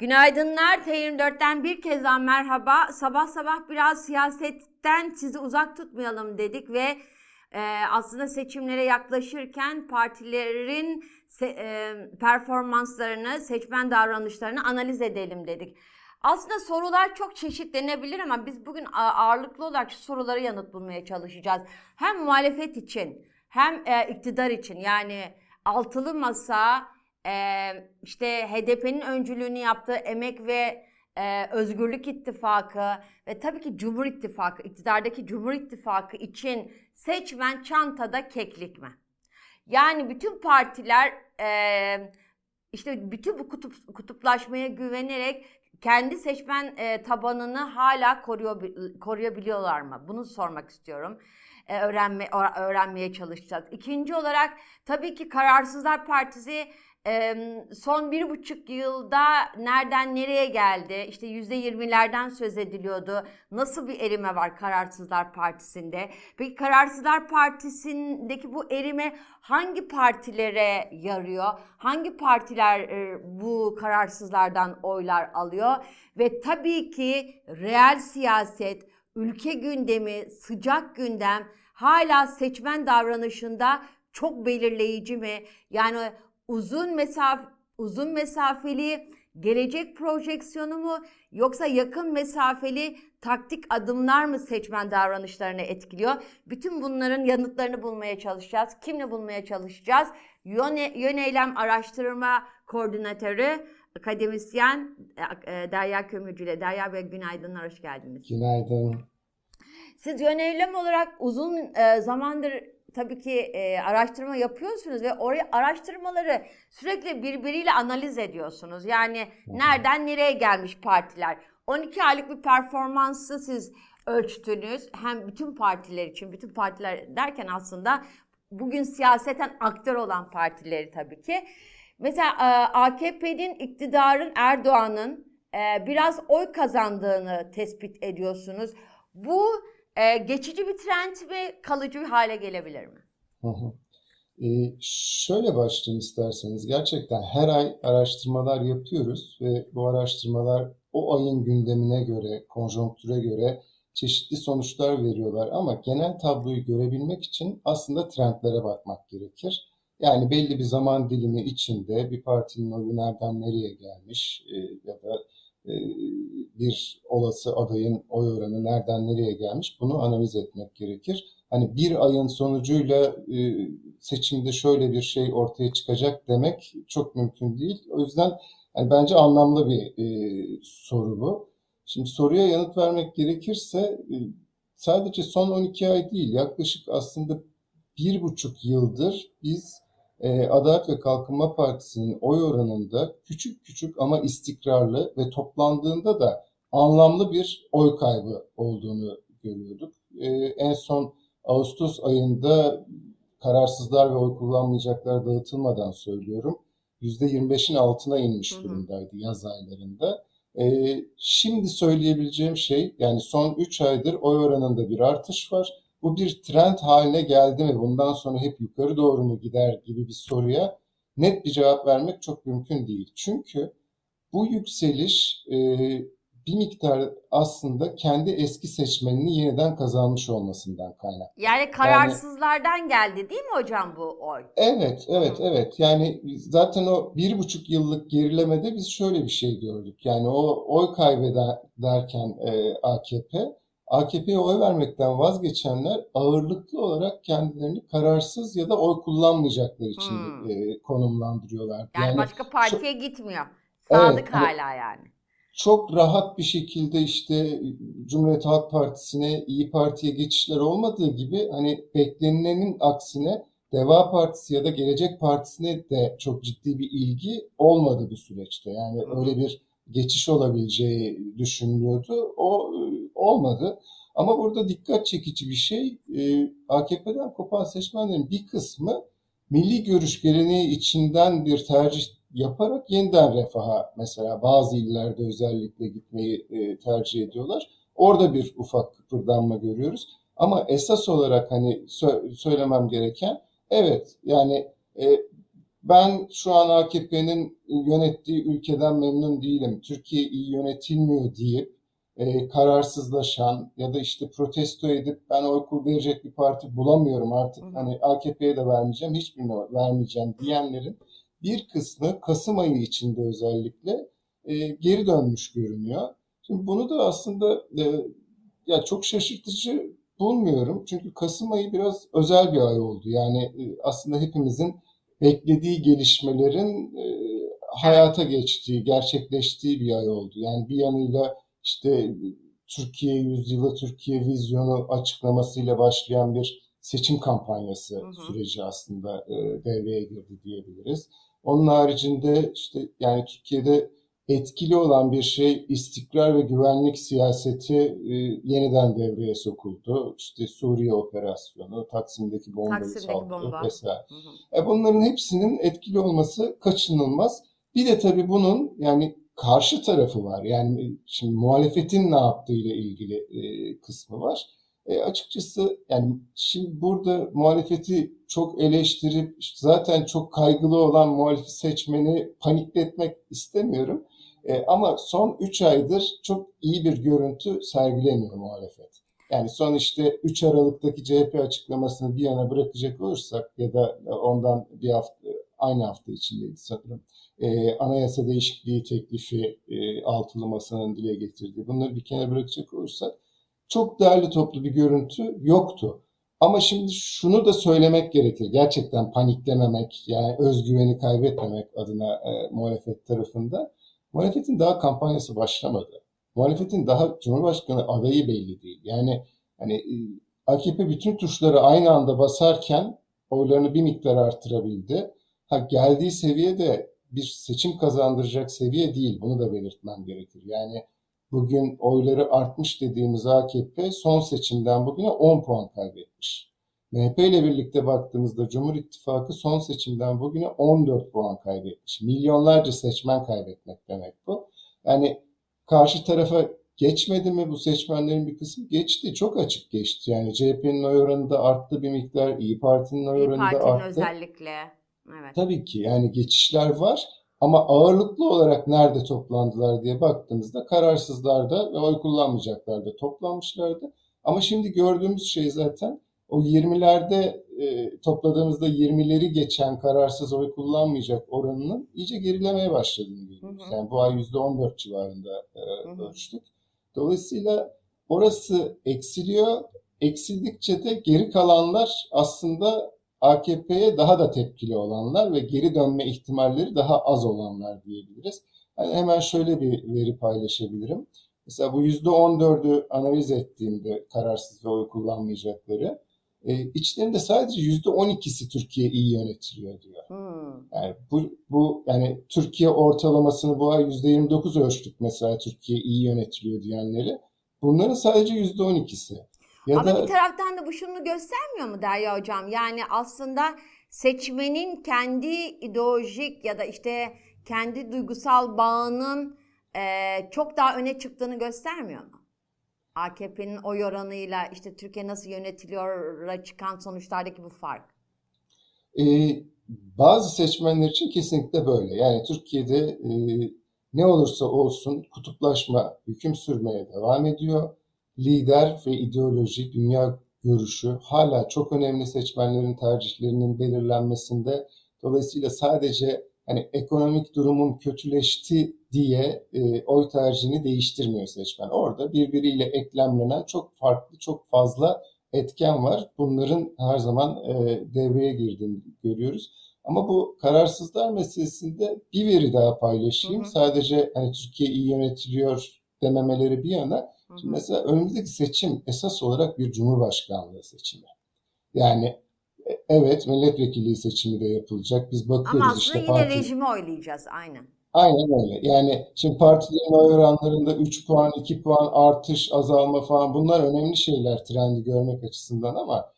Günaydınlar. T24'ten bir kez daha merhaba. Sabah sabah biraz siyasetten sizi uzak tutmayalım dedik ve e, aslında seçimlere yaklaşırken partilerin se, e, performanslarını, seçmen davranışlarını analiz edelim dedik. Aslında sorular çok çeşitlenebilir ama biz bugün ağırlıklı olarak şu sorulara yanıt bulmaya çalışacağız. Hem muhalefet için hem e, iktidar için yani altılı masa e, işte HDP'nin öncülüğünü yaptığı Emek ve e, Özgürlük İttifakı ve tabii ki Cumhur İttifakı, iktidardaki Cumhur İttifakı için seçmen çantada keklik mi? Yani bütün partiler e, işte bütün bu kutup, kutuplaşmaya güvenerek kendi seçmen e, tabanını hala koruyor, koruyabiliyorlar mı? Bunu sormak istiyorum. E, öğrenme, öğrenmeye çalışacağız. İkinci olarak tabii ki Kararsızlar Partisi son bir buçuk yılda nereden nereye geldi? İşte yüzde yirmilerden söz ediliyordu. Nasıl bir erime var Kararsızlar Partisi'nde? Peki Kararsızlar Partisi'ndeki bu erime hangi partilere yarıyor? Hangi partiler bu kararsızlardan oylar alıyor? Ve tabii ki reel siyaset, ülke gündemi, sıcak gündem hala seçmen davranışında çok belirleyici mi? Yani uzun mesaf uzun mesafeli gelecek projeksiyonu mu yoksa yakın mesafeli taktik adımlar mı seçmen davranışlarını etkiliyor? Bütün bunların yanıtlarını bulmaya çalışacağız. Kimle bulmaya çalışacağız? Yöne, yöneylem araştırma koordinatörü akademisyen e, e, Derya Kömürcü ile Derya Bey günaydınlar, hoş geldiniz. Günaydın. Siz yöneylem olarak uzun e, zamandır tabii ki e, araştırma yapıyorsunuz ve oraya araştırmaları sürekli birbiriyle analiz ediyorsunuz. Yani nereden nereye gelmiş partiler. 12 aylık bir performansı siz ölçtünüz. Hem bütün partiler için, bütün partiler derken aslında bugün siyaseten aktör olan partileri tabii ki. Mesela e, AKP'nin iktidarın Erdoğan'ın e, biraz oy kazandığını tespit ediyorsunuz. Bu e, geçici bir trend mi, kalıcı bir hale gelebilir mi? Hı hı. Ee, şöyle başlayayım isterseniz. Gerçekten her ay araştırmalar yapıyoruz ve bu araştırmalar o ayın gündemine göre, konjonktüre göre çeşitli sonuçlar veriyorlar. Ama genel tabloyu görebilmek için aslında trendlere bakmak gerekir. Yani belli bir zaman dilimi içinde bir partinin oyu nereden nereye gelmiş e, ya da bir olası adayın oy oranı nereden nereye gelmiş bunu analiz etmek gerekir. Hani bir ayın sonucuyla e, seçimde şöyle bir şey ortaya çıkacak demek çok mümkün değil. O yüzden yani bence anlamlı bir e, soru bu. Şimdi soruya yanıt vermek gerekirse sadece son 12 ay değil yaklaşık aslında bir buçuk yıldır biz e, Adalet ve Kalkınma Partisi'nin oy oranında küçük küçük ama istikrarlı ve toplandığında da anlamlı bir oy kaybı olduğunu görüyorduk. E, en son Ağustos ayında kararsızlar ve oy kullanmayacaklar dağıtılmadan söylüyorum. %25'in altına inmiş durumdaydı yaz aylarında. E, şimdi söyleyebileceğim şey yani son 3 aydır oy oranında bir artış var bu bir trend haline geldi mi, bundan sonra hep yukarı doğru mu gider gibi bir soruya net bir cevap vermek çok mümkün değil. Çünkü bu yükseliş e, bir miktar aslında kendi eski seçmenini yeniden kazanmış olmasından kaynaklı. Yani kararsızlardan yani, geldi değil mi hocam bu oy? Evet, evet, Hı. evet. Yani zaten o bir buçuk yıllık gerilemede biz şöyle bir şey gördük. Yani o oy kaybederken e, AKP AKP'ye oy vermekten vazgeçenler ağırlıklı olarak kendilerini kararsız ya da oy kullanmayacaklar için hmm. e, konumlandırıyorlar. Yani, yani başka partiye çok, gitmiyor. Sadık evet, hala yani. Çok rahat bir şekilde işte Cumhuriyet Halk Partisi'ne, İyi Parti'ye geçişler olmadığı gibi hani beklenilenin aksine Deva Partisi ya da Gelecek Partisi'ne de çok ciddi bir ilgi olmadı bu süreçte. Yani hmm. öyle bir geçiş olabileceği düşünülüyordu. O olmadı. Ama burada dikkat çekici bir şey e, AKP'den kopan seçmenlerin bir kısmı milli görüş geleneği içinden bir tercih yaparak yeniden refaha mesela bazı illerde özellikle gitmeyi e, tercih ediyorlar. Orada bir ufak kıpırdanma görüyoruz. Ama esas olarak hani sö- söylemem gereken evet yani e, ben şu an AKP'nin yönettiği ülkeden memnun değilim, Türkiye iyi yönetilmiyor deyip e, kararsızlaşan ya da işte protesto edip ben oy verecek bir parti bulamıyorum artık hani AKP'ye de vermeyeceğim, hiçbirine vermeyeceğim diyenlerin bir kısmı Kasım ayı içinde özellikle e, geri dönmüş görünüyor. Şimdi bunu da aslında e, ya çok şaşırtıcı bulmuyorum. Çünkü Kasım ayı biraz özel bir ay oldu. Yani e, aslında hepimizin beklediği gelişmelerin e, hayata geçtiği, gerçekleştiği bir ay oldu. Yani bir yanıyla işte Türkiye yüzyılı, Türkiye vizyonu açıklamasıyla başlayan bir seçim kampanyası hı hı. süreci aslında e, devreye girdi diyebiliriz. Onun haricinde işte yani Türkiye'de etkili olan bir şey istikrar ve güvenlik siyaseti e, yeniden devreye sokuldu. İşte Suriye operasyonu, Taksim'deki bombayı Taksim'deki bomba. vesaire. Hı hı. E bunların hepsinin etkili olması kaçınılmaz. Bir de tabii bunun yani karşı tarafı var. Yani şimdi muhalefetin ne yaptığıyla ilgili e, kısmı var. E, açıkçası yani şimdi burada muhalefeti çok eleştirip zaten çok kaygılı olan muhalif seçmeni panikletmek istemiyorum. E, ama son 3 aydır çok iyi bir görüntü sergilemiyor muhalefet. Yani son işte 3 Aralık'taki CHP açıklamasını bir yana bırakacak olursak ya da ondan bir hafta aynı hafta içindeydi sanırım. E, anayasa değişikliği teklifi e, altılı masanın dile getirdiği bunları bir kenara bırakacak olursak çok değerli toplu bir görüntü yoktu. Ama şimdi şunu da söylemek gerekir. Gerçekten paniklememek, yani özgüveni kaybetmemek adına e, muhalefet tarafında. Muhalefetin daha kampanyası başlamadı. Muhalefetin daha Cumhurbaşkanı adayı belli değil. Yani hani e, AKP bütün tuşları aynı anda basarken oylarını bir miktar artırabildi. Ha geldiği seviye de bir seçim kazandıracak seviye değil. Bunu da belirtmem gerekir. Yani bugün oyları artmış dediğimiz AKP son seçimden bugüne 10 puan kaybetmiş. MHP ile birlikte baktığımızda Cumhur İttifakı son seçimden bugüne 14 puan kaybetmiş. Milyonlarca seçmen kaybetmek demek bu. Yani karşı tarafa geçmedi mi bu seçmenlerin bir kısmı? Geçti. Çok açık geçti. Yani CHP'nin oy oranı da arttı bir miktar. İyi Parti'nin oy oranı da arttı. İyi özellikle. Evet. Tabii ki yani geçişler var. Ama ağırlıklı olarak nerede toplandılar diye baktığımızda kararsızlarda ve oy kullanmayacaklarda toplanmışlardı. Ama şimdi gördüğümüz şey zaten o 20'lerde e, topladığımızda 20'leri geçen kararsız oy kullanmayacak oranının iyice gerilemeye başladığını görüyoruz. Hı hı. Yani bu ay %14 civarında e, hı hı. ölçtük. Dolayısıyla orası eksiliyor. Eksildikçe de geri kalanlar aslında AKP'ye daha da tepkili olanlar ve geri dönme ihtimalleri daha az olanlar diyebiliriz. Yani hemen şöyle bir veri paylaşabilirim. Mesela bu %14'ü analiz ettiğimde kararsız ve oy kullanmayacakları e, içlerinde sadece %12'si Türkiye iyi yönetiliyor diyor. Hmm. Yani bu, bu yani Türkiye ortalamasını bu ay %29 ölçtük mesela Türkiye iyi yönetiliyor diyenleri. Bunların sadece %12'si. Ya Ama da... bir taraftan da bu şunu göstermiyor mu Derya Hocam? Yani aslında seçmenin kendi ideolojik ya da işte kendi duygusal bağının e, çok daha öne çıktığını göstermiyor mu? AKP'nin oy oranıyla işte Türkiye nasıl yönetiliyor çıkan sonuçlardaki bu fark. Ee, bazı seçmenler için kesinlikle böyle. Yani Türkiye'de e, ne olursa olsun kutuplaşma hüküm sürmeye devam ediyor lider ve ideoloji, dünya görüşü hala çok önemli seçmenlerin tercihlerinin belirlenmesinde. Dolayısıyla sadece hani ekonomik durumun kötüleşti diye e, oy tercihini değiştirmiyor seçmen. Orada birbiriyle eklemlenen çok farklı, çok fazla etken var. Bunların her zaman e, devreye girdiğini görüyoruz. Ama bu kararsızlar meselesinde bir veri daha paylaşayım. Hı hı. Sadece hani Türkiye iyi yönetiliyor dememeleri bir yana Şimdi mesela önümüzdeki seçim esas olarak bir cumhurbaşkanlığı seçimi. Yani e, evet milletvekilliği seçimi de yapılacak. Biz bakıyoruz Ama aslında yine parti... rejimi oylayacağız aynen. Aynen öyle. Yani şimdi partilerin oy oranlarında 3 puan, 2 puan artış, azalma falan bunlar önemli şeyler trendi görmek açısından ama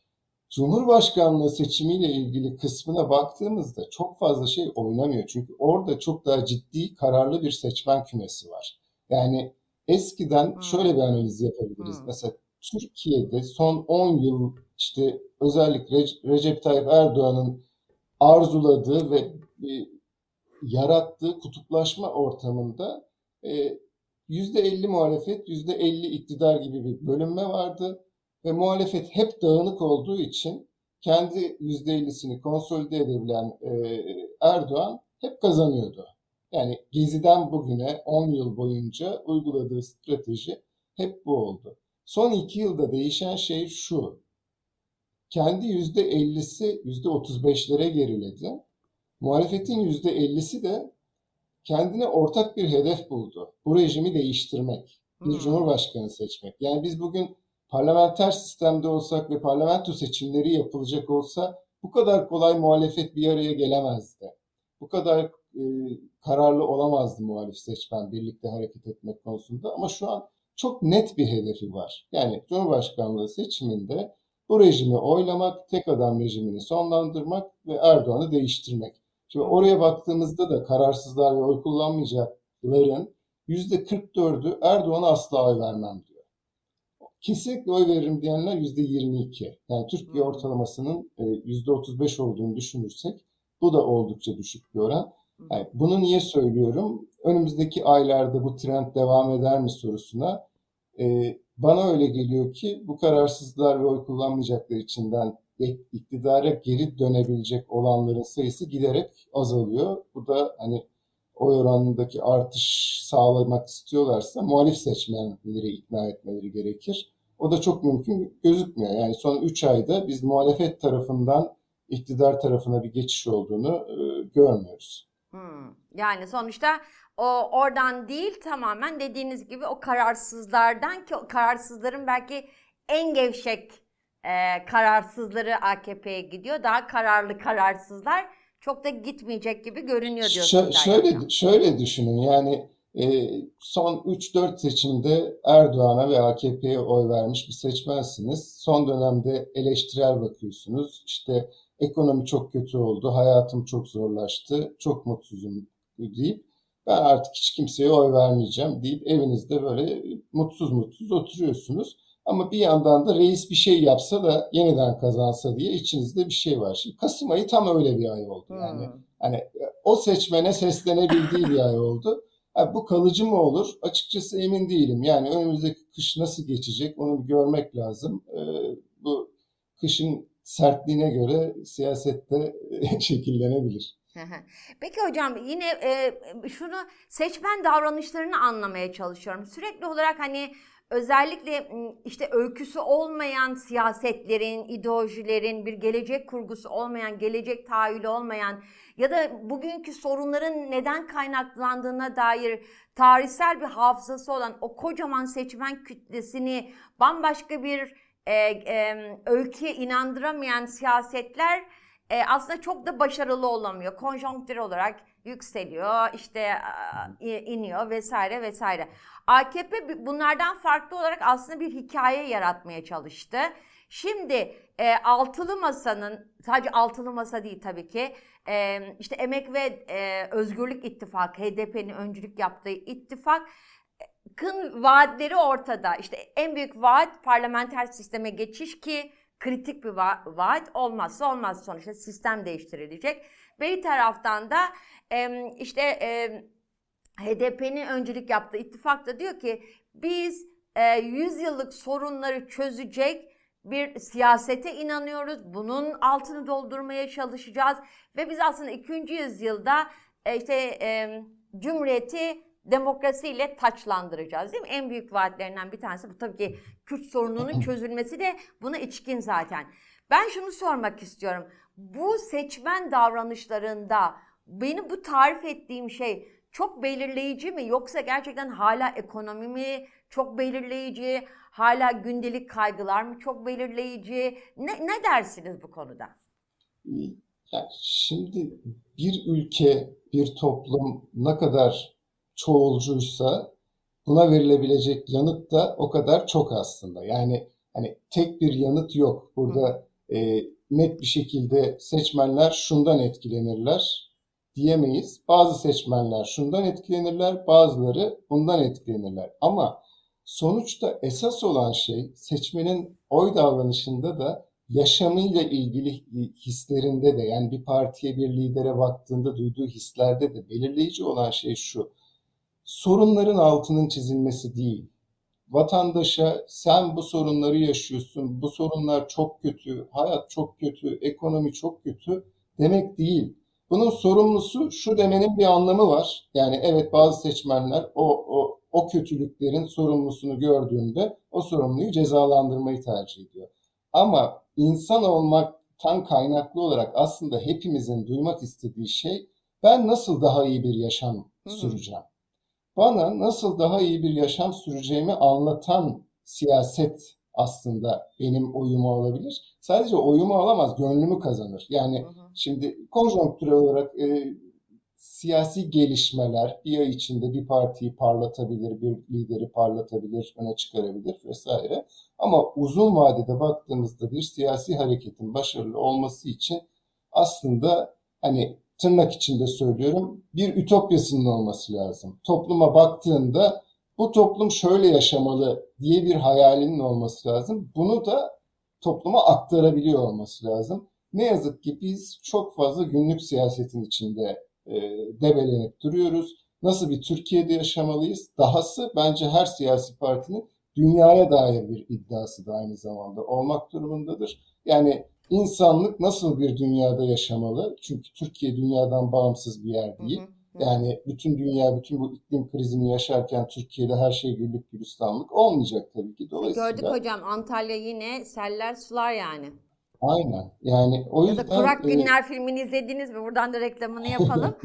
Cumhurbaşkanlığı seçimiyle ilgili kısmına baktığımızda çok fazla şey oynamıyor. Çünkü orada çok daha ciddi, kararlı bir seçmen kümesi var. Yani Eskiden hmm. şöyle bir analiz yapabiliriz. Hmm. Mesela Türkiye'de son 10 yıl işte özellikle Recep Tayyip Erdoğan'ın arzuladığı ve e, yarattığı kutuplaşma ortamında e, %50 muhalefet, %50 iktidar gibi bir bölünme vardı. Ve muhalefet hep dağınık olduğu için kendi %50'sini konsolide edebilen e, Erdoğan hep kazanıyordu. Yani Gezi'den bugüne 10 yıl boyunca uyguladığı strateji hep bu oldu. Son iki yılda değişen şey şu. Kendi %50'si %35'lere geriledi. Muhalefetin %50'si de kendine ortak bir hedef buldu. Bu rejimi değiştirmek, bir hmm. cumhurbaşkanı seçmek. Yani biz bugün parlamenter sistemde olsak ve parlamento seçimleri yapılacak olsa bu kadar kolay muhalefet bir araya gelemezdi. Bu kadar e, kararlı olamazdı muhalif seçmen birlikte hareket etmek konusunda ama şu an çok net bir hedefi var. Yani Cumhurbaşkanlığı seçiminde bu rejimi oylamak, tek adam rejimini sonlandırmak ve Erdoğan'ı değiştirmek. Şimdi oraya baktığımızda da kararsızlar ve oy kullanmayacakların %44'ü Erdoğan'a asla oy vermem diyor. Kesinlikle oy veririm diyenler %22. Yani Türkiye ortalamasının %35 olduğunu düşünürsek bu da oldukça düşük bir oran. Yani bunu niye söylüyorum? Önümüzdeki aylarda bu trend devam eder mi sorusuna e, bana öyle geliyor ki bu kararsızlar ve oy kullanmayacaklar içinden iktidara geri dönebilecek olanların sayısı giderek azalıyor. Bu da hani oy oranındaki artış sağlamak istiyorlarsa muhalif seçmenleri ikna etmeleri gerekir. O da çok mümkün gözükmüyor. Yani son 3 ayda biz muhalefet tarafından iktidar tarafına bir geçiş olduğunu e, görmüyoruz. Yani sonuçta o oradan değil tamamen dediğiniz gibi o kararsızlardan ki o kararsızların belki en gevşek e, kararsızları AKP'ye gidiyor. Daha kararlı kararsızlar çok da gitmeyecek gibi görünüyor diyorsunuz. Ş- şöyle, şöyle düşünün yani e, son 3-4 seçimde Erdoğan'a ve AKP'ye oy vermiş bir seçmensiniz. Son dönemde eleştirel bakıyorsunuz. İşte ekonomi çok kötü oldu, hayatım çok zorlaştı, çok mutsuzum deyip ben artık hiç kimseye oy vermeyeceğim deyip evinizde böyle mutsuz mutsuz oturuyorsunuz. Ama bir yandan da reis bir şey yapsa da yeniden kazansa diye içinizde bir şey var. Şimdi Kasım ayı tam öyle bir ay oldu. Yani hmm. hani o seçmene seslenebildiği bir ay oldu. Yani bu kalıcı mı olur? Açıkçası emin değilim. Yani önümüzdeki kış nasıl geçecek onu görmek lazım. Ee, bu kışın sertliğine göre siyasette şekillenebilir. Peki hocam yine e, şunu seçmen davranışlarını anlamaya çalışıyorum. Sürekli olarak hani özellikle işte öyküsü olmayan siyasetlerin, ideolojilerin, bir gelecek kurgusu olmayan, gelecek tahayyülü olmayan ya da bugünkü sorunların neden kaynaklandığına dair tarihsel bir hafızası olan o kocaman seçmen kütlesini bambaşka bir e, e, öyküye inandıramayan siyasetler e, aslında çok da başarılı olamıyor. Konjonktür olarak yükseliyor, işte iniyor vesaire vesaire. AKP bunlardan farklı olarak aslında bir hikaye yaratmaya çalıştı. Şimdi e, altılı masanın sadece altılı masa değil tabii ki e, işte Emek ve e, Özgürlük İttifakı HDP'nin öncülük yaptığı ittifak kın vaatleri ortada. İşte en büyük vaat parlamenter sisteme geçiş ki kritik bir va- vaat olmazsa olmaz sonuçta sistem değiştirilecek. Bir taraftan da e, işte e, HDP'nin öncülük yaptığı ittifak da diyor ki biz e, 100 yıllık sorunları çözecek bir siyasete inanıyoruz. Bunun altını doldurmaya çalışacağız ve biz aslında 2. yüzyılda e, işte e, cumhuriyeti demokrasiyle taçlandıracağız değil mi? En büyük vaatlerinden bir tanesi bu tabii ki Kürt sorununun çözülmesi de buna içkin zaten. Ben şunu sormak istiyorum. Bu seçmen davranışlarında benim bu tarif ettiğim şey çok belirleyici mi yoksa gerçekten hala ekonomi mi çok belirleyici, hala gündelik kaygılar mı çok belirleyici? Ne, ne dersiniz bu konuda? Ya şimdi bir ülke, bir toplum ne kadar çoğulcuysa buna verilebilecek yanıt da o kadar çok aslında. Yani hani tek bir yanıt yok. Burada e, net bir şekilde seçmenler şundan etkilenirler diyemeyiz. Bazı seçmenler şundan etkilenirler, bazıları bundan etkilenirler. Ama sonuçta esas olan şey seçmenin oy davranışında da yaşamıyla ilgili hislerinde de yani bir partiye bir lidere baktığında duyduğu hislerde de belirleyici olan şey şu. Sorunların altının çizilmesi değil. Vatandaşa sen bu sorunları yaşıyorsun, bu sorunlar çok kötü, hayat çok kötü, ekonomi çok kötü demek değil. Bunun sorumlusu şu demenin bir anlamı var. Yani evet bazı seçmenler o, o, o kötülüklerin sorumlusunu gördüğünde o sorumluyu cezalandırmayı tercih ediyor. Ama insan olmaktan kaynaklı olarak aslında hepimizin duymak istediği şey ben nasıl daha iyi bir yaşam süreceğim? Bana nasıl daha iyi bir yaşam süreceğimi anlatan siyaset aslında benim oyumu alabilir. Sadece oyumu alamaz, gönlümü kazanır. Yani hı hı. şimdi konjonktürel olarak e, siyasi gelişmeler bir ay içinde bir partiyi parlatabilir, bir lideri parlatabilir, öne çıkarabilir vesaire. Ama uzun vadede baktığımızda bir siyasi hareketin başarılı olması için aslında hani tırnak içinde söylüyorum bir ütopyasının olması lazım. Topluma baktığında bu toplum şöyle yaşamalı diye bir hayalinin olması lazım. Bunu da topluma aktarabiliyor olması lazım. Ne yazık ki biz çok fazla günlük siyasetin içinde e, debelenip duruyoruz. Nasıl bir Türkiye'de yaşamalıyız? Dahası bence her siyasi partinin dünyaya dair bir iddiası da aynı zamanda olmak durumundadır. Yani insanlık nasıl bir dünyada yaşamalı? Çünkü Türkiye dünyadan bağımsız bir yer değil. Hı hı. Yani bütün dünya, bütün bu iklim krizini yaşarken Türkiye'de her şey güllük gülistanlık olmayacak tabii ki. Dolayısıyla... Gördük hocam Antalya yine seller sular yani. Aynen. Yani o yüzden... Ya da Kurak Günler e... filmini izlediniz mi? Buradan da reklamını yapalım.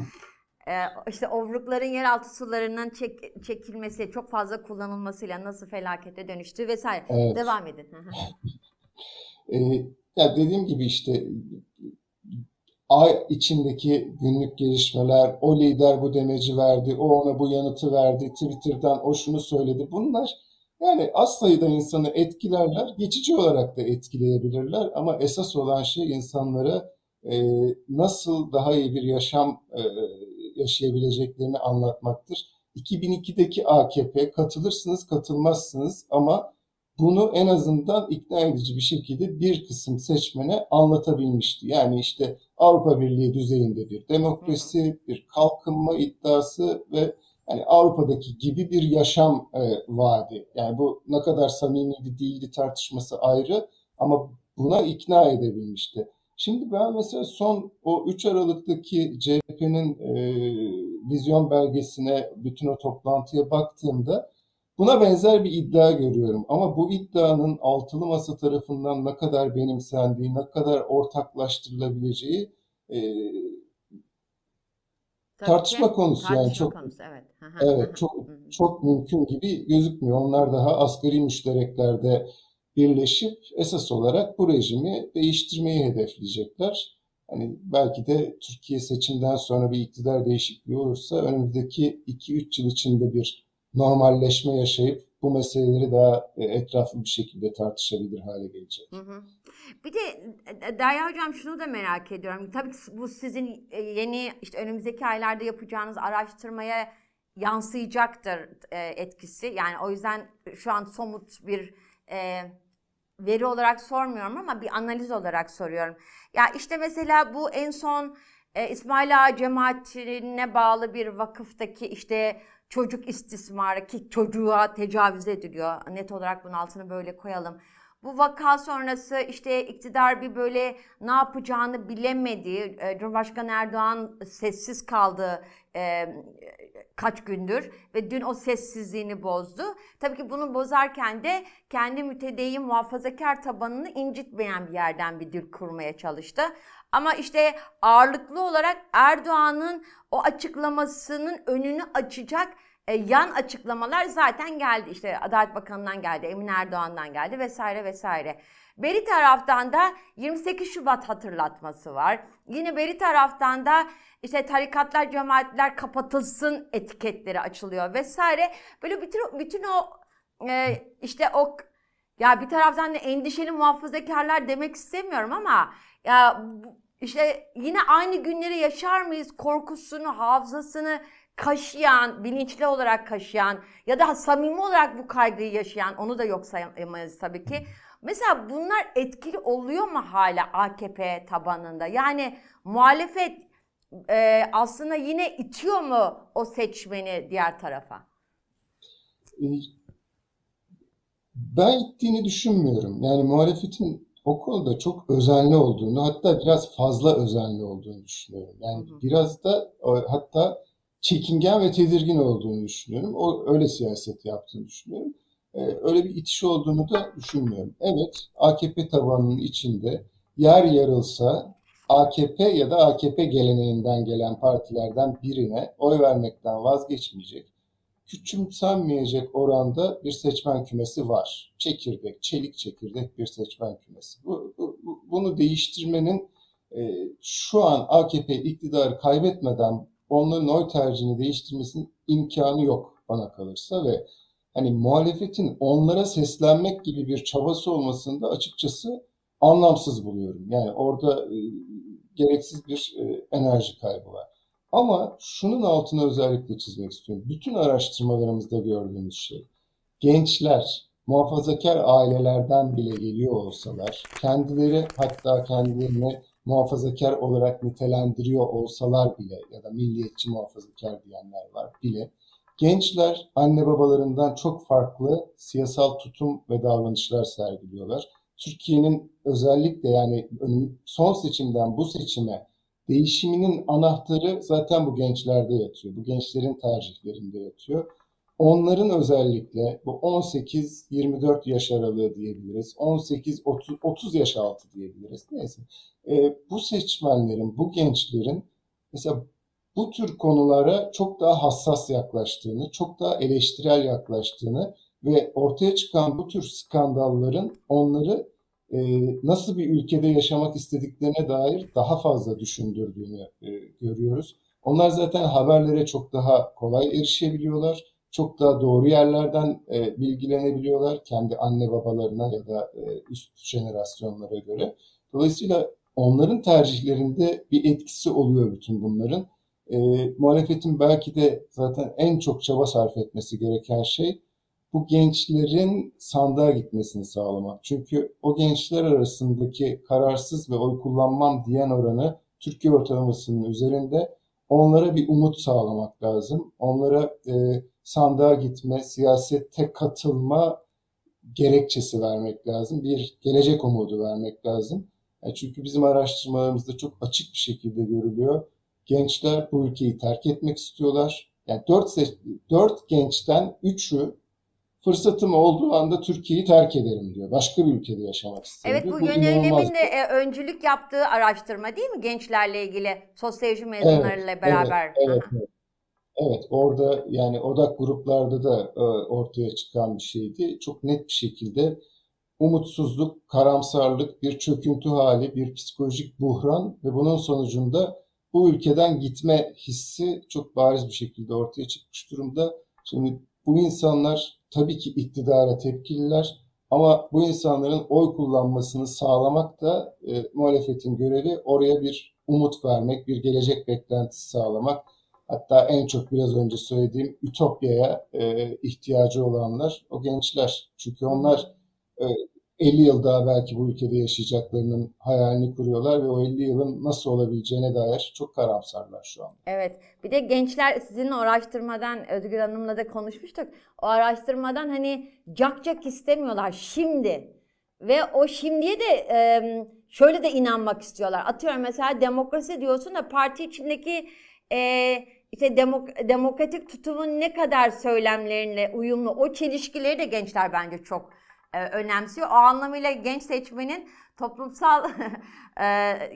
ee, işte ovrukların yeraltı sularının çek, çekilmesi, çok fazla kullanılmasıyla nasıl felakete dönüştü vesaire. Evet. Devam edin. ee, ya dediğim gibi işte ay içindeki günlük gelişmeler, o lider bu demeci verdi, o ona bu yanıtı verdi, Twitter'dan o şunu söyledi. Bunlar yani az sayıda insanı etkilerler, geçici olarak da etkileyebilirler ama esas olan şey insanlara e, nasıl daha iyi bir yaşam e, yaşayabileceklerini anlatmaktır. 2002'deki AKP katılırsınız katılmazsınız ama bunu en azından ikna edici bir şekilde bir kısım seçmene anlatabilmişti. Yani işte Avrupa Birliği düzeyinde bir demokrasi, bir kalkınma iddiası ve yani Avrupa'daki gibi bir yaşam e, vaadi. Yani bu ne kadar samimiydi değildi tartışması ayrı ama buna ikna edebilmişti. Şimdi ben mesela son o 3 Aralık'taki CHP'nin e, vizyon belgesine, bütün o toplantıya baktığımda Buna benzer bir iddia görüyorum ama bu iddianın altılı masa tarafından ne kadar benimsendiği, ne kadar ortaklaştırılabileceği e, tartışma konusu tartışma yani çok konusu, evet. evet çok çok mümkün gibi gözükmüyor. Onlar daha asgari müştereklerde birleşip esas olarak bu rejimi değiştirmeyi hedefleyecekler. Hani belki de Türkiye seçimden sonra bir iktidar değişikliği olursa önümüzdeki 2-3 yıl içinde bir normalleşme yaşayıp bu meseleleri daha e, etraflı bir şekilde tartışabilir hale gelecek. Hı hı. Bir de e, Derya Hocam şunu da merak ediyorum. Tabii bu sizin e, yeni işte önümüzdeki aylarda yapacağınız araştırmaya yansıyacaktır etkisi. Yani o yüzden şu an somut bir veri olarak sormuyorum ama bir analiz olarak soruyorum. Ya işte mesela bu en son İsmail Ağa cemaatine bağlı bir vakıftaki işte çocuk istismarı ki çocuğa tecavüz ediliyor. Net olarak bunun altını böyle koyalım. Bu vaka sonrası işte iktidar bir böyle ne yapacağını bilemedi. E, Cumhurbaşkanı Erdoğan sessiz kaldı e, kaç gündür ve dün o sessizliğini bozdu. Tabii ki bunu bozarken de kendi mütedeyyin muhafazakar tabanını incitmeyen bir yerden bir dil kurmaya çalıştı. Ama işte ağırlıklı olarak Erdoğan'ın o açıklamasının önünü açacak e, yan açıklamalar zaten geldi. İşte Adalet Bakanı'ndan geldi, Emin Erdoğan'dan geldi vesaire vesaire. Beri taraftan da 28 Şubat hatırlatması var. Yine beri taraftan da işte tarikatlar, cemaatler kapatılsın etiketleri açılıyor vesaire. Böyle bütün bütün o e, işte o ya bir taraftan da endişeli muhafazakarlar demek istemiyorum ama ya işte yine aynı günleri yaşar mıyız korkusunu, hafızasını kaşıyan, bilinçli olarak kaşıyan ya da samimi olarak bu kaygıyı yaşayan onu da yok sayamayız tabii ki. Mesela bunlar etkili oluyor mu hala AKP tabanında? Yani muhalefet e, aslında yine itiyor mu o seçmeni diğer tarafa? E, ben ittiğini düşünmüyorum. Yani muhalefetin o konuda çok özenli olduğunu, hatta biraz fazla özenli olduğunu düşünüyorum. Yani hı hı. biraz da hatta çekingen ve tedirgin olduğunu düşünüyorum. O öyle siyaset yaptığını düşünüyorum. Ee, öyle bir itiş olduğunu da düşünmüyorum. Evet, AKP tabanının içinde yer yarılsa AKP ya da AKP geleneğinden gelen partilerden birine oy vermekten vazgeçmeyecek, küçümsenmeyecek oranda bir seçmen kümesi var. Çekirdek, çelik çekirdek bir seçmen kümesi. Bu, bu, bunu değiştirmenin e, şu an AKP iktidarı kaybetmeden onların oy tercihini değiştirmesinin imkanı yok bana kalırsa ve hani muhalefetin onlara seslenmek gibi bir çabası olmasını da açıkçası anlamsız buluyorum. Yani orada e, gereksiz bir e, enerji kaybı var. Ama şunun altına özellikle çizmek istiyorum. Bütün araştırmalarımızda gördüğümüz şey, gençler, muhafazakar ailelerden bile geliyor olsalar, kendileri hatta kendilerini muhafazakar olarak nitelendiriyor olsalar bile ya da milliyetçi muhafazakar diyenler var bile, gençler anne babalarından çok farklı siyasal tutum ve davranışlar sergiliyorlar. Türkiye'nin özellikle yani son seçimden bu seçime değişiminin anahtarı zaten bu gençlerde yatıyor. Bu gençlerin tercihlerinde yatıyor. Onların özellikle bu 18-24 yaş aralığı diyebiliriz. 18-30 yaş altı diyebiliriz. Neyse. E, bu seçmenlerin, bu gençlerin mesela bu tür konulara çok daha hassas yaklaştığını, çok daha eleştirel yaklaştığını ve ortaya çıkan bu tür skandalların onları e, nasıl bir ülkede yaşamak istediklerine dair daha fazla düşündürdüğünü e, görüyoruz. Onlar zaten haberlere çok daha kolay erişebiliyorlar. Çok daha doğru yerlerden e, bilgilenebiliyorlar kendi anne babalarına ya da e, üst jenerasyonlara göre. Dolayısıyla onların tercihlerinde bir etkisi oluyor bütün bunların. E, muhalefetin belki de zaten en çok çaba sarf etmesi gereken şey bu gençlerin sandığa gitmesini sağlamak. Çünkü o gençler arasındaki kararsız ve oy kullanmam diyen oranı Türkiye ortalamasının üzerinde onlara bir umut sağlamak lazım. Onlara e, sandığa gitme, siyasete katılma gerekçesi vermek lazım. Bir gelecek umudu vermek lazım. Yani çünkü bizim araştırmalarımızda çok açık bir şekilde görülüyor. Gençler bu ülkeyi terk etmek istiyorlar. Yani dört, dört gençten üçü fırsatım olduğu anda Türkiye'yi terk ederim diyor. Başka bir ülkede yaşamak isterim Evet bu, bu yönelimin de e, öncülük yaptığı araştırma değil mi gençlerle ilgili sosyoloji mezunlarıyla evet, beraber? Evet, evet, evet. Evet orada yani odak gruplarda da e, ortaya çıkan bir şeydi. Çok net bir şekilde umutsuzluk, karamsarlık, bir çöküntü hali, bir psikolojik buhran ve bunun sonucunda bu ülkeden gitme hissi çok bariz bir şekilde ortaya çıkmış durumda. Şimdi bu insanlar tabii ki iktidara tepkililer ama bu insanların oy kullanmasını sağlamak da e, muhalefetin görevi oraya bir umut vermek, bir gelecek beklentisi sağlamak. Hatta en çok biraz önce söylediğim ütopyaya e, ihtiyacı olanlar o gençler. Çünkü onlar e, 50 yıl daha belki bu ülkede yaşayacaklarının hayalini kuruyorlar ve o 50 yılın nasıl olabileceğine dair çok karamsarlar şu an. Evet. Bir de gençler sizin o araştırmadan Özgür Hanım'la da konuşmuştuk. O araştırmadan hani cak cak istemiyorlar şimdi. Ve o şimdiye de şöyle de inanmak istiyorlar. Atıyorum mesela demokrasi diyorsun da parti içindeki işte demok demokratik tutumun ne kadar söylemlerinle uyumlu o çelişkileri de gençler bence çok e, önemsiyor. O anlamıyla genç seçmenin toplumsal e,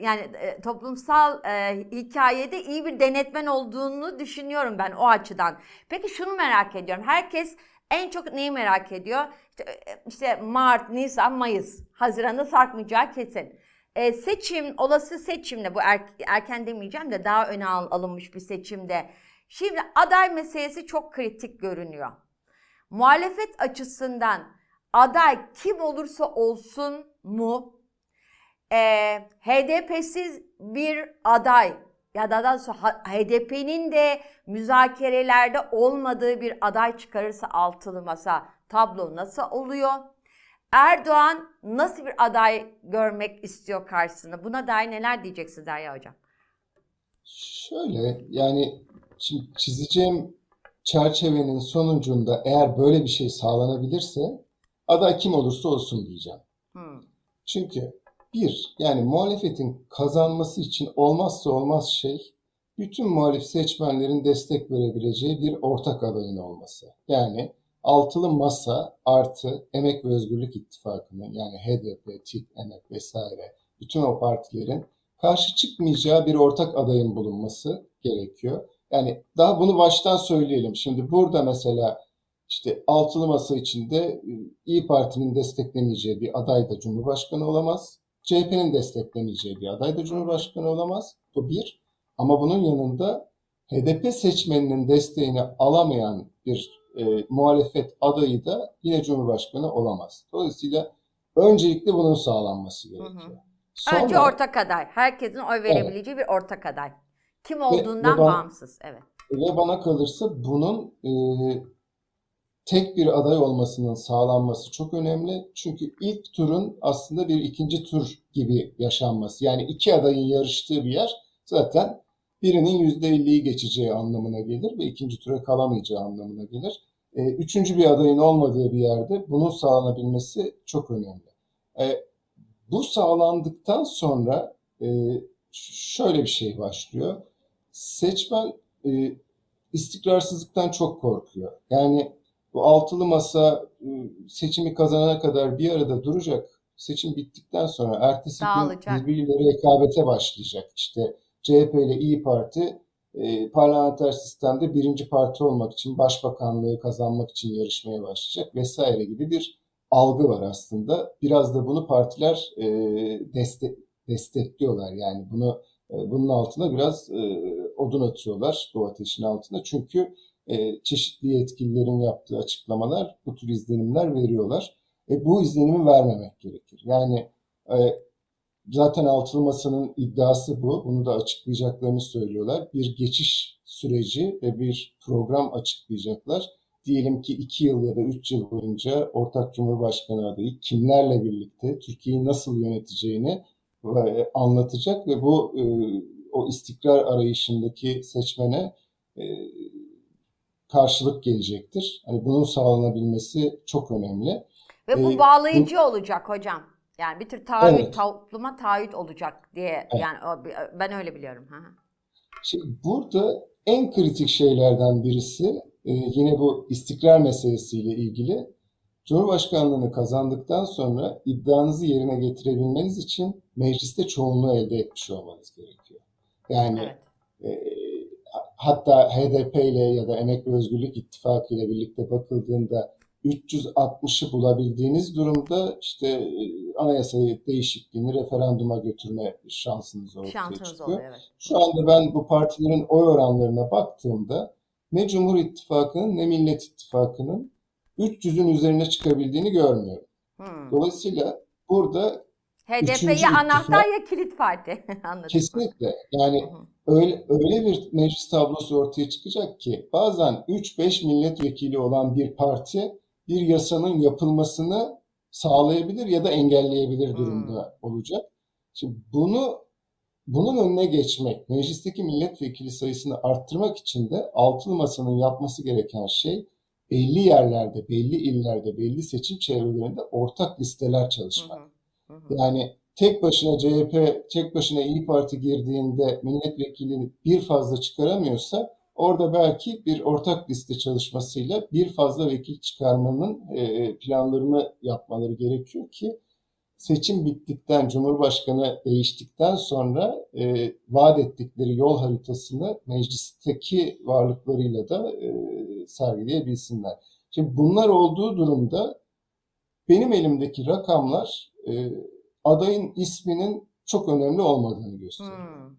yani e, toplumsal e, hikayede iyi bir denetmen olduğunu düşünüyorum ben o açıdan. Peki şunu merak ediyorum. Herkes en çok neyi merak ediyor? İşte, e, işte Mart, Nisan, Mayıs, Haziran'da sarkmayacağı kesin. E, seçim, olası seçimde bu er, erken demeyeceğim de daha öne al, alınmış bir seçimde. Şimdi aday meselesi çok kritik görünüyor. Muhalefet açısından aday kim olursa olsun mu e, HDP'siz bir aday ya da daha sonra HDP'nin de müzakerelerde olmadığı bir aday çıkarırsa altılı masa tablo nasıl oluyor? Erdoğan nasıl bir aday görmek istiyor karşısında? Buna dair neler diyeceksin Derya Hocam? Şöyle yani şimdi çizeceğim çerçevenin sonucunda eğer böyle bir şey sağlanabilirse aday kim olursa olsun diyeceğim. Hmm. Çünkü bir yani muhalefetin kazanması için olmazsa olmaz şey bütün muhalif seçmenlerin destek verebileceği bir ortak adayın olması. Yani altılı masa artı Emek ve Özgürlük İttifakı'nın yani HDP, TİP, Emek vesaire bütün o partilerin karşı çıkmayacağı bir ortak adayın bulunması gerekiyor. Yani daha bunu baştan söyleyelim. Şimdi burada mesela işte altılı masa içinde e, İyi Parti'nin desteklemeyeceği bir aday da Cumhurbaşkanı olamaz. CHP'nin desteklemeyeceği bir aday da Cumhurbaşkanı olamaz. Bu bir. Ama bunun yanında HDP seçmeninin desteğini alamayan bir e, muhalefet adayı da yine Cumhurbaşkanı olamaz. Dolayısıyla öncelikle bunun sağlanması gerekiyor. Hı hı. Sonra, Önce ortak aday. Herkesin oy verebileceği evet. bir ortak aday. Kim olduğundan ve, ve bana, bağımsız. Evet. Ve bana kalırsa bunun e, tek bir aday olmasının sağlanması çok önemli. Çünkü ilk turun aslında bir ikinci tur gibi yaşanması. Yani iki adayın yarıştığı bir yer zaten birinin %50'yi geçeceği anlamına gelir ve ikinci tura kalamayacağı anlamına gelir. E, üçüncü bir adayın olmadığı bir yerde bunun sağlanabilmesi çok önemli. E, bu sağlandıktan sonra e, şöyle bir şey başlıyor. Seçmen e, istikrarsızlıktan çok korkuyor. Yani bu altılı masa e, seçimi kazanana kadar bir arada duracak. Seçim bittikten sonra ertesi Dağılacak. gün birbiriyle rekabete başlayacak. İşte CHP ile İyi Parti e, parlamenter sistemde birinci parti olmak için, başbakanlığı kazanmak için yarışmaya başlayacak vesaire gibi bir algı var aslında. Biraz da bunu partiler e, destek, destekliyorlar. Yani bunu e, bunun altına biraz e, odun atıyorlar bu ateşin altına. Çünkü e, çeşitli yetkililerin yaptığı açıklamalar bu tür izlenimler veriyorlar. E, bu izlenimi vermemek gerekir. Yani e, zaten altılı masanın iddiası bu. Bunu da açıklayacaklarını söylüyorlar. Bir geçiş süreci ve bir program açıklayacaklar. Diyelim ki iki yıl ya da üç yıl boyunca ortak cumhurbaşkanı adayı kimlerle birlikte Türkiye'yi nasıl yöneteceğini e, anlatacak ve bu e, o istikrar arayışındaki seçmene e, karşılık gelecektir. Hani bunun sağlanabilmesi çok önemli. Ve bu ee, bağlayıcı bu, olacak hocam. Yani bir tür taahhüt, evet. topluma taahhüt olacak diye evet. yani ben öyle biliyorum. Ha. Şimdi burada en kritik şeylerden birisi e, yine bu istikrar meselesiyle ilgili Cumhurbaşkanlığını kazandıktan sonra iddianızı yerine getirebilmeniz için mecliste çoğunluğu elde etmiş olmanız gerekiyor. Yani evet. e, hatta HDP ile ya da Emek ve Özgürlük İttifakı ile birlikte bakıldığında 360'ı bulabildiğiniz durumda işte e, anayasayı değişikliğini referanduma götürme şansınız ortaya Şansınız çıkıyor. Oluyor, evet. Şu anda ben bu partilerin oy oranlarına baktığımda ne Cumhur İttifakı'nın ne Millet İttifakı'nın 300'ün üzerine çıkabildiğini görmüyorum. Hmm. Dolayısıyla burada HDP ya anahtar ya kilit parti. Anladım. Kesinlikle. Yani öyle, öyle bir meclis tablosu ortaya çıkacak ki bazen 3-5 milletvekili olan bir parti bir yasanın yapılmasını sağlayabilir ya da engelleyebilir durumda hmm. olacak. Şimdi bunu bunun önüne geçmek, meclisteki milletvekili sayısını arttırmak için de altılı masanın yapması gereken şey belli yerlerde, belli illerde, belli seçim çevrelerinde ortak listeler çalışmak. Hı hı. Yani tek başına CHP, tek başına İyi Parti girdiğinde milletvekili bir fazla çıkaramıyorsa orada belki bir ortak liste çalışmasıyla bir fazla vekil çıkarmanın e, planlarını yapmaları gerekiyor ki seçim bittikten, Cumhurbaşkanı değiştikten sonra e, vaat ettikleri yol haritasını meclisteki varlıklarıyla da e, sergileyebilsinler. Şimdi bunlar olduğu durumda benim elimdeki rakamlar e, adayın isminin çok önemli olmadığını gösteriyor. Hmm.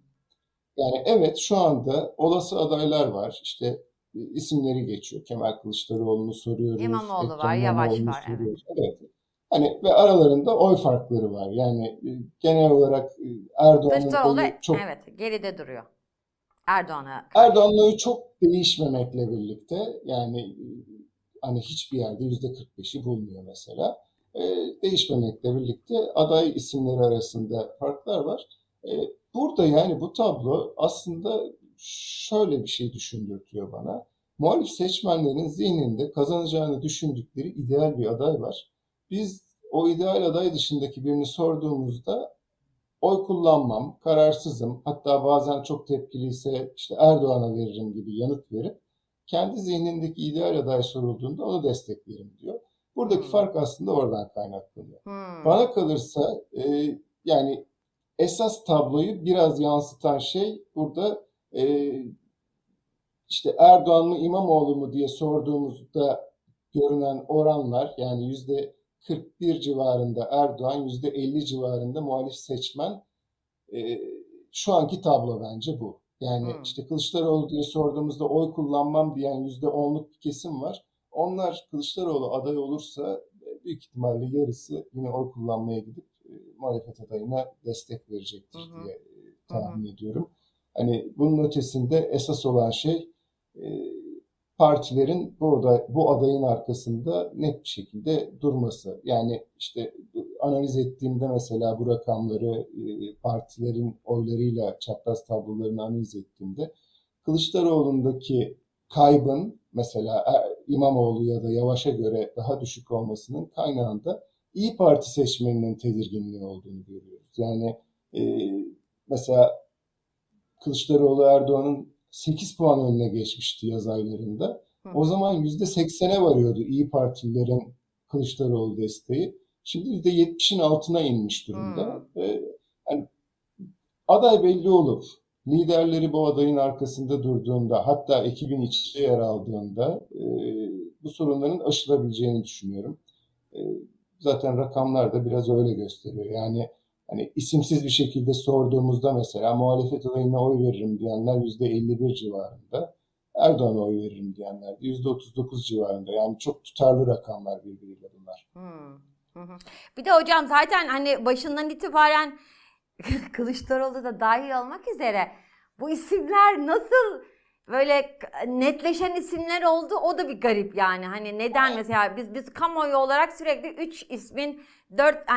Yani evet şu anda olası adaylar var. İşte e, isimleri geçiyor. Kemal Kılıçdaroğlu'nu soruyoruz. İmamoğlu var, Yavaş var. Soruyoruz. Evet. evet. Hani ve aralarında oy farkları var. Yani e, genel olarak e, Erdoğan'ın oyu çok evet geride duruyor. Erdoğan'a. Erdoğan'ın oyu çok değişmemekle birlikte yani hani hiçbir yerde yüzde 45'i bulmuyor mesela. E, değişmemekle birlikte aday isimleri arasında farklar var. E, burada yani bu tablo aslında şöyle bir şey düşündürtüyor bana. Muhalif seçmenlerin zihninde kazanacağını düşündükleri ideal bir aday var. Biz o ideal aday dışındaki birini sorduğumuzda oy kullanmam, kararsızım, hatta bazen çok tepkiliyse işte Erdoğan'a veririm gibi yanıt verip kendi zihnindeki ideal aday sorulduğunda onu desteklerim diyor. Buradaki hmm. fark aslında oradan kaynaklanıyor. Hmm. Bana kalırsa e, yani esas tabloyu biraz yansıtan şey burada e, işte Erdoğan mı İmamoğlu mu diye sorduğumuzda görünen oranlar yani yüzde 41 civarında Erdoğan, yüzde 50 civarında muhalif seçmen e, şu anki tablo bence bu. Yani hmm. işte Kılıçdaroğlu diye sorduğumuzda oy kullanmam diyen yüzde onluk bir kesim var. Onlar Kılıçdaroğlu aday olursa e, büyük ihtimalle yarısı yine oy kullanmaya gidip e, muhalefet adayına destek verecektir diye e, tahmin ediyorum. Hani bunun ötesinde esas olan şey e, partilerin bu, aday, bu adayın arkasında net bir şekilde durması. Yani işte analiz ettiğimde mesela bu rakamları e, partilerin oylarıyla çapraz tablolarını analiz ettiğimde Kılıçdaroğlu'ndaki kaybın mesela İmamoğlu ya da Yavaş'a göre daha düşük olmasının kaynağında İyi Parti seçmeninin tedirginliği olduğunu görüyoruz. Yani e, mesela Kılıçdaroğlu Erdoğan'ın 8 puan önüne geçmişti yaz aylarında. Hı. O zaman %80'e varıyordu İyi Partililerin Kılıçdaroğlu desteği. Şimdi %70'in altına inmiş durumda. Ee, yani aday belli olur. Liderleri bu adayın arkasında durduğunda, hatta ekibin içinde yer aldığında e, bu sorunların aşılabileceğini düşünüyorum. E, zaten rakamlar da biraz öyle gösteriyor. Yani hani isimsiz bir şekilde sorduğumuzda mesela muhalefet adayına oy veririm diyenler yüzde 51 civarında. Erdoğan'a oy veririm diyenler de yüzde 39 civarında. Yani çok tutarlı rakamlar birbiriyle bunlar. Hmm. Bir de hocam zaten hani başından itibaren Kılıçdaroğlu da dahil olmak üzere. Bu isimler nasıl böyle netleşen isimler oldu? O da bir garip yani. Hani neden mesela biz biz kamuoyu olarak sürekli 3 ismin 4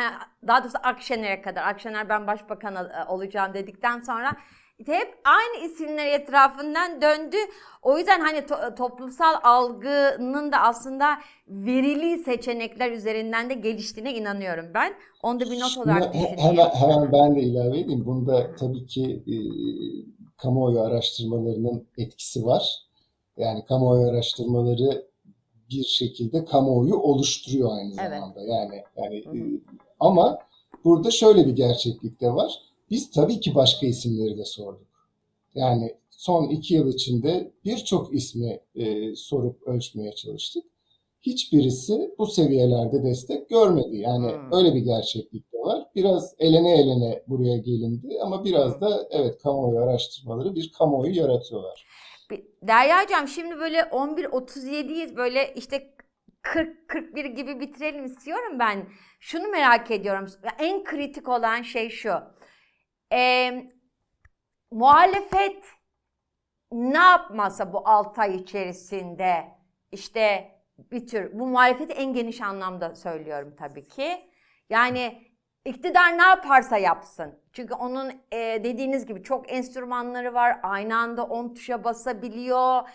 daha doğrusu Akşener'e kadar. Akşener ben başbakan e, olacağım dedikten sonra hep aynı isimler etrafından döndü. O yüzden hani to- toplumsal algının da aslında verili seçenekler üzerinden de geliştiğine inanıyorum ben. Onu da bir not olarak düşünüyorum. Hemen, hemen ben de ilave edeyim. Bunda tabii ki e, kamuoyu araştırmalarının etkisi var. Yani kamuoyu araştırmaları bir şekilde kamuoyu oluşturuyor aynı zamanda. Evet. Yani yani e, ama burada şöyle bir gerçeklik de var. Biz tabii ki başka isimleri de sorduk. Yani son iki yıl içinde birçok ismi e, sorup ölçmeye çalıştık. Hiçbirisi bu seviyelerde destek görmedi. Yani hmm. öyle bir gerçeklik de var. Biraz elene elene buraya gelindi ama biraz hmm. da evet kamuoyu araştırmaları bir kamuoyu yaratıyorlar. Derya Hocam şimdi böyle 11.37'yiz böyle işte 40-41 gibi bitirelim istiyorum ben. Şunu merak ediyorum. En kritik olan şey şu. Ee, muhalefet ne yapmasa bu 6 ay içerisinde işte bir tür bu muhalefeti en geniş anlamda söylüyorum tabii ki. Yani iktidar ne yaparsa yapsın. Çünkü onun e, dediğiniz gibi çok enstrümanları var. Aynı anda 10 tuşa basabiliyor.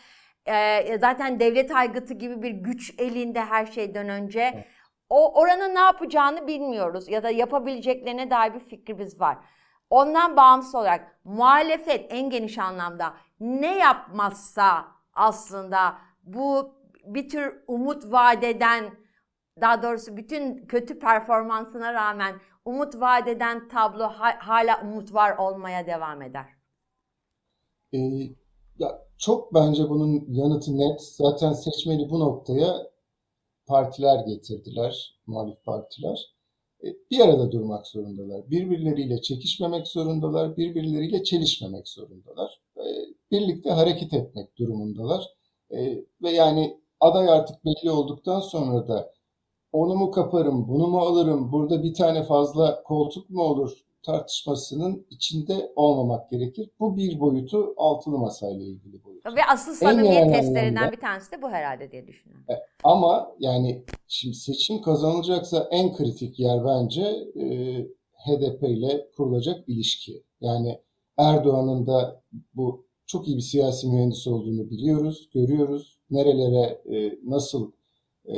E, zaten devlet aygıtı gibi bir güç elinde her şeyden önce. O oranın ne yapacağını bilmiyoruz ya da yapabileceklerine dair bir fikrimiz var. Ondan bağımsız olarak muhalefet en geniş anlamda ne yapmazsa aslında bu bir tür umut vadeden daha doğrusu bütün kötü performansına rağmen umut vadeden tablo hala umut var olmaya devam eder. Ee, ya çok bence bunun yanıtı net. Zaten seçmeni bu noktaya partiler getirdiler, muhalif partiler. E, bir arada durmak zorundalar. Birbirleriyle çekişmemek zorundalar, birbirleriyle çelişmemek zorundalar. E, birlikte hareket etmek durumundalar. E, ve yani aday artık belli olduktan sonra da onu mu kaparım, bunu mu alırım, burada bir tane fazla koltuk mu olur tartışmasının içinde olmamak gerekir. Bu bir boyutu altılı masayla ilgili boyut. Ve asıl samimiyet testlerinden bir tanesi de bu herhalde diye düşünüyorum. Ama yani şimdi seçim kazanılacaksa en kritik yer bence e, HDP ile kurulacak ilişki. Yani Erdoğan'ın da bu çok iyi bir siyasi mühendis olduğunu biliyoruz, görüyoruz. Nerelere e, nasıl e,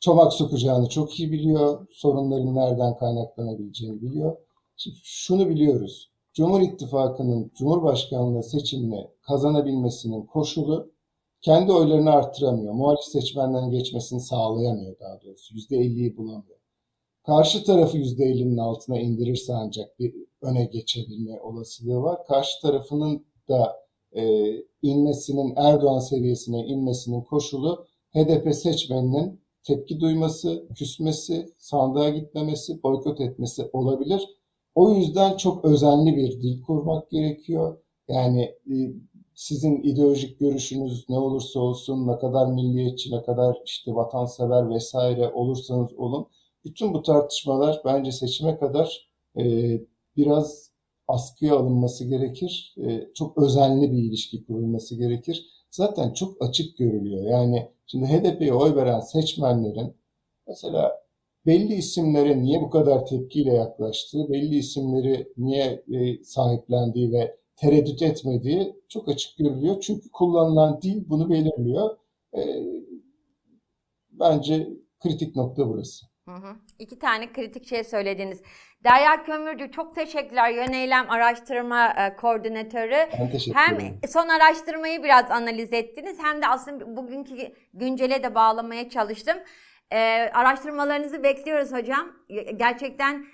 çomak sokacağını çok iyi biliyor. Sorunların nereden kaynaklanabileceğini biliyor. Şimdi şunu biliyoruz. Cumhur İttifakı'nın Cumhurbaşkanlığı seçimini kazanabilmesinin koşulu kendi oylarını arttıramıyor. Muhalif seçmenden geçmesini sağlayamıyor daha doğrusu. %50'yi bulamıyor. Karşı tarafı %50'nin altına indirirse ancak bir öne geçebilme olasılığı var. Karşı tarafının da e, inmesinin, Erdoğan seviyesine inmesinin koşulu HDP seçmeninin tepki duyması, küsmesi, sandığa gitmemesi, boykot etmesi olabilir. O yüzden çok özenli bir dil kurmak gerekiyor. Yani e, sizin ideolojik görüşünüz ne olursa olsun, ne kadar milliyetçi, ne kadar işte vatansever vesaire olursanız olun, bütün bu tartışmalar bence seçime kadar e, biraz askıya alınması gerekir. E, çok özenli bir ilişki kurulması gerekir. Zaten çok açık görülüyor. Yani şimdi HDP'ye oy veren seçmenlerin mesela belli isimlere niye bu kadar tepkiyle yaklaştığı, belli isimleri niye e, sahiplendiği ve tereddüt etmediği çok açık görülüyor. Çünkü kullanılan dil bunu belirliyor. E, bence kritik nokta burası. Hı hı. İki tane kritik şey söylediniz. Derya Kömürcü çok teşekkürler. Yöneylem Araştırma e, Koordinatörü. Ben teşekkür Hem son araştırmayı biraz analiz ettiniz hem de aslında bugünkü güncele de bağlamaya çalıştım. E, araştırmalarınızı bekliyoruz hocam. Gerçekten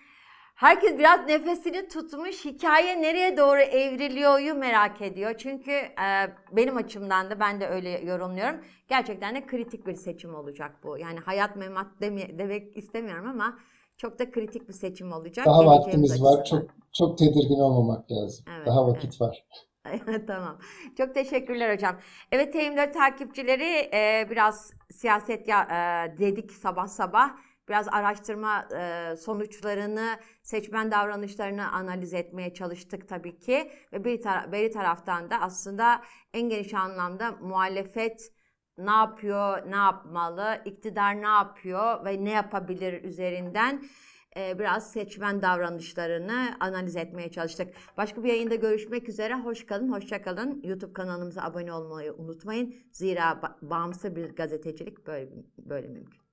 herkes biraz nefesini tutmuş. Hikaye nereye doğru evriliyor'yu merak ediyor. Çünkü e, benim açımdan da ben de öyle yorumluyorum. Gerçekten de kritik bir seçim olacak bu. Yani hayat memat deme, demek istemiyorum ama çok da kritik bir seçim olacak. Daha Geleceğimiz vaktimiz var. Çok çok tedirgin olmamak lazım. Evet, Daha vakit var. tamam. Çok teşekkürler hocam. Evet T24 takipçileri e, biraz siyaset ya, e, dedik sabah sabah. Biraz araştırma e, sonuçlarını, seçmen davranışlarını analiz etmeye çalıştık tabii ki. Ve bir, tara- bir taraftan da aslında en geniş anlamda muhalefet ne yapıyor, ne yapmalı, iktidar ne yapıyor ve ne yapabilir üzerinden biraz seçmen davranışlarını analiz etmeye çalıştık. Başka bir yayında görüşmek üzere. Hoş kalın, hoşça kalın. YouTube kanalımıza abone olmayı unutmayın. Zira ba- bağımsız bir gazetecilik böyle böyle mümkün.